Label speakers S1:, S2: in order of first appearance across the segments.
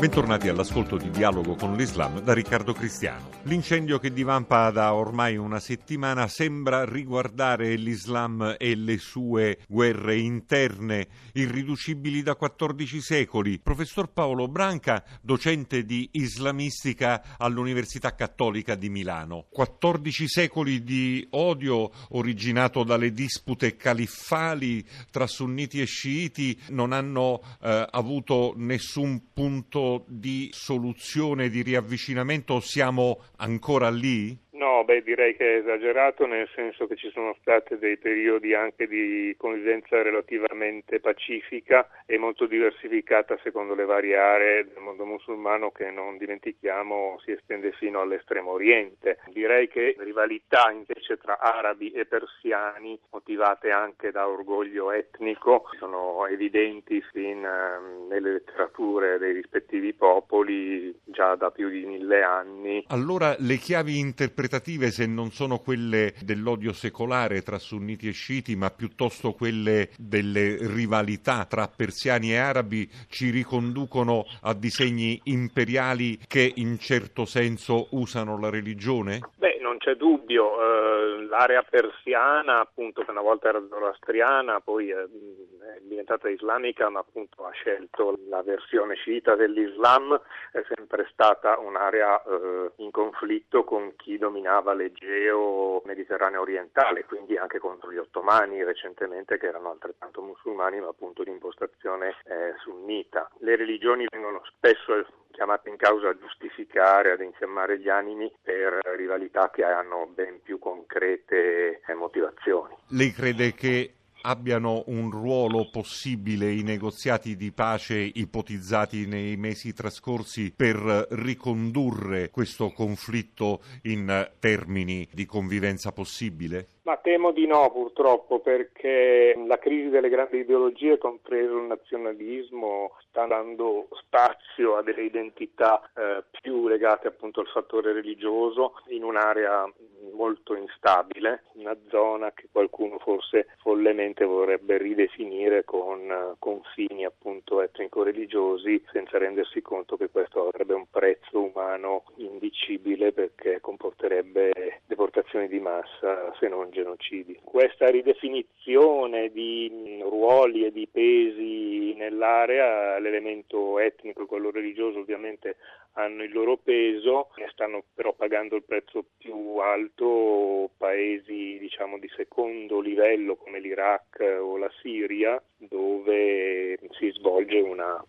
S1: Bentornati all'ascolto di Dialogo con l'Islam da Riccardo Cristiano. L'incendio che divampa da ormai una settimana sembra riguardare l'Islam e le sue guerre interne, irriducibili da 14 secoli. Professor Paolo Branca, docente di islamistica all'Università Cattolica di Milano. 14 secoli di odio originato dalle dispute califfali tra sunniti e sciiti non hanno eh, avuto nessun punto di soluzione, di riavvicinamento, siamo ancora lì?
S2: Beh, direi che è esagerato nel senso che ci sono stati dei periodi anche di convivenza relativamente pacifica e molto diversificata secondo le varie aree del mondo musulmano che non dimentichiamo si estende fino all'estremo oriente. Direi che rivalità invece tra arabi e persiani motivate anche da orgoglio etnico sono evidenti fin ehm, nelle letterature dei rispettivi popoli già da più di mille anni.
S1: Allora le chiavi interpretative interpretative se non sono quelle dell'odio secolare tra sunniti e sciiti, ma piuttosto quelle delle rivalità tra persiani e arabi, ci riconducono a disegni imperiali che in certo senso usano la religione?
S2: Beh, non c'è dubbio, eh, l'area persiana, appunto, che una volta era zoroastriana, poi è diventata islamica, ma appunto ha scelto la versione sciita dell'Islam, è sempre stata un'area eh, in conflitto con chi dominava l'Egeo mediterraneo orientale, quindi anche contro gli ottomani recentemente, che erano altrettanto musulmani, ma appunto di impostazione eh, sunnita. Le religioni vengono spesso chiamate in causa a giustificare, ad infiammare gli animi per rivalità che hanno ben più concrete eh, motivazioni.
S1: Lei crede che abbiano un ruolo possibile i negoziati di pace ipotizzati nei mesi trascorsi per ricondurre questo conflitto in termini di convivenza possibile?
S2: Ma temo di no purtroppo perché la crisi delle grandi ideologie, compreso il nazionalismo, sta dando spazio a delle identità eh, più legate appunto al fattore religioso in un'area molto instabile, una zona che qualcuno forse follemente vorrebbe ridefinire con uh, confini appunto etnico-religiosi senza rendersi conto che questo avrebbe un prezzo umano indicibile perché comporterebbe deportazioni di massa se non genocidi. Questa ridefinizione di mm, ruoli e di pesi nell'area, l'elemento etnico e quello religioso ovviamente hanno il loro peso, ne stanno però pagando il prezzo più alto paesi diciamo di secondo livello come l'Iraq o la Siria dove si svolge una,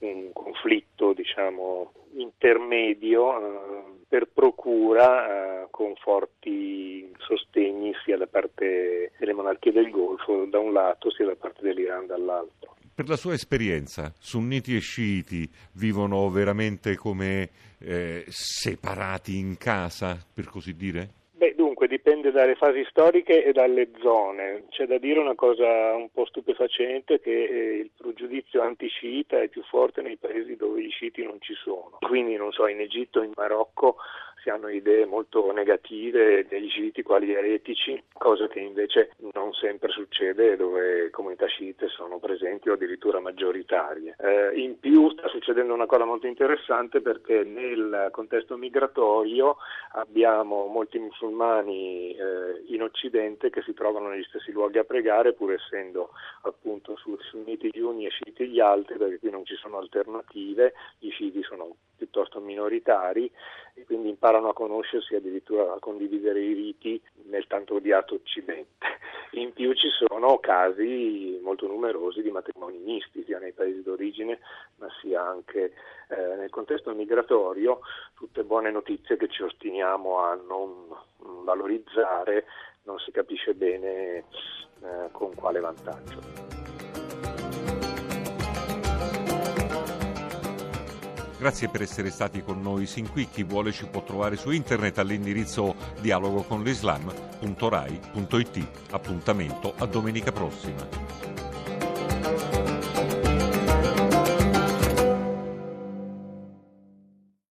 S2: un conflitto diciamo intermedio eh, per procura eh, con forti sostegni sia da parte delle monarchie del Golfo da un lato sia da parte dell'Iran dall'altro.
S1: Per la sua esperienza, sunniti e sciiti vivono veramente come eh, separati in casa, per così dire?
S2: Beh, dunque dipende dalle fasi storiche e dalle zone. C'è da dire una cosa un po' stupefacente che eh, il pregiudizio anti-sciita è più forte nei paesi dove gli sciiti non ci sono. Quindi, non so, in Egitto, in Marocco si hanno idee molto negative degli sciiti quali eretici, cosa che invece non sempre succede dove comunità sciite sono presenti o addirittura maggioritarie. Eh, in più sta succedendo una cosa molto interessante perché nel contesto migratorio abbiamo molti musulmani eh, in Occidente che si trovano negli stessi luoghi a pregare pur essendo appunto sunniti gli uni e sciiti gli altri perché qui non ci sono alternative, gli sciiti sono piuttosto minoritari e quindi imparano a conoscersi e addirittura a condividere i riti nel tanto odiato Occidente. In più ci sono casi molto numerosi di matrimoni misti, sia nei paesi d'origine ma sia anche eh, nel contesto migratorio, tutte buone notizie che ci ostiniamo a non valorizzare, non si capisce bene eh, con quale vantaggio.
S1: Grazie per essere stati con noi sin qui. Chi vuole ci può trovare su internet all'indirizzo dialogoconlislam.rai.it. Appuntamento a domenica prossima.